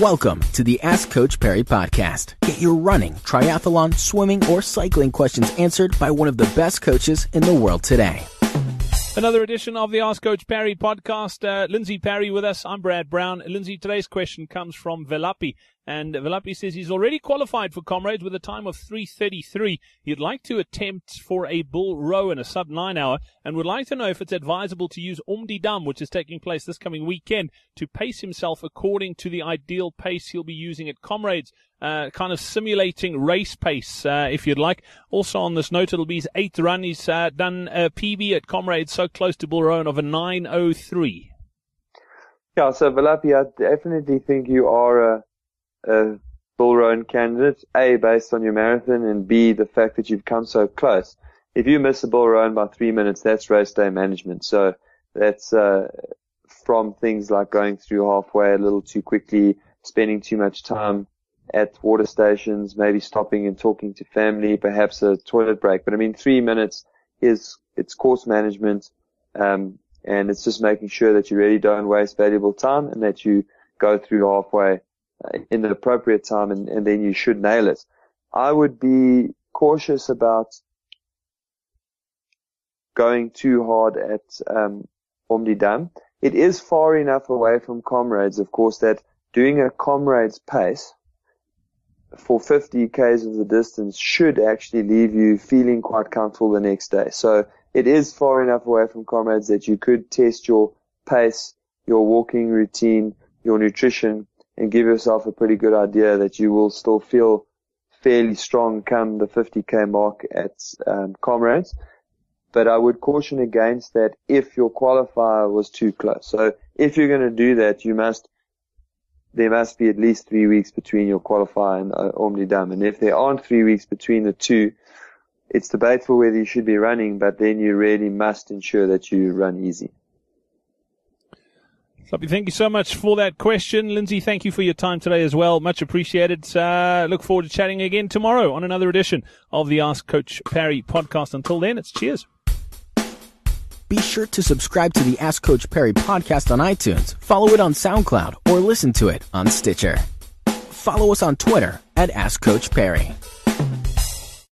Welcome to the Ask Coach Parry podcast. Get your running, triathlon, swimming, or cycling questions answered by one of the best coaches in the world today. Another edition of the Ask Coach Parry podcast. Uh, Lindsay Parry with us. I'm Brad Brown. Lindsay, today's question comes from Velappie. And Velappie says he's already qualified for Comrades with a time of 3.33. He'd like to attempt for a Bill Rowan a sub 9 hour and would like to know if it's advisable to use Om Die Dam, which is taking place this coming weekend, to pace himself according to the ideal pace he'll be using at Comrades. Uh, kind of simulating race pace, uh, if you'd like. Also on this note, it'll be his eighth run. He's uh, done a PB at Comrades so close to Bill Rowan of a 9.03. Yeah, so Velappie, I definitely think you are a a Bill Rowan candidate, A, based on your marathon, and B, the fact that you've come so close. If you miss a Bill Rowan by three minutes, that's race day management. So that's uh, from things like going through halfway a little too quickly, spending too much time at water stations, maybe stopping and talking to family, perhaps a toilet break. But I mean, three minutes is it's course management, um, and it's just making sure that you really don't waste valuable time and that you go through halfway uh, in the appropriate time and, and then you should nail it. I would be cautious about going too hard at um, Om Die Dam. It is far enough away from comrades, of course, that doing a comrades pace for 50 k's of the distance should actually leave you feeling quite comfortable the next day. So it is far enough away from comrades that you could test your pace, your walking routine, your nutrition, and give yourself a pretty good idea that you will still feel fairly strong come the 50k mark at um, Comrades. But I would caution against that if your qualifier was too close. So if you're going to do that, you must there must be at least three weeks between your qualifier and uh, Om Die Dam. And if there aren't three weeks between the two, it's debatable whether you should be running, but then you really must ensure that you run easy. Sloppy, thank you so much for that question. Lindsay, thank you for your time today as well. Much appreciated. Uh, look forward to chatting again tomorrow on another edition of the Ask Coach Parry podcast. Until then, it's cheers. Be sure to subscribe to the Ask Coach Parry podcast on iTunes, follow it on SoundCloud, or listen to it on Stitcher. Follow us on Twitter at Ask Coach Parry.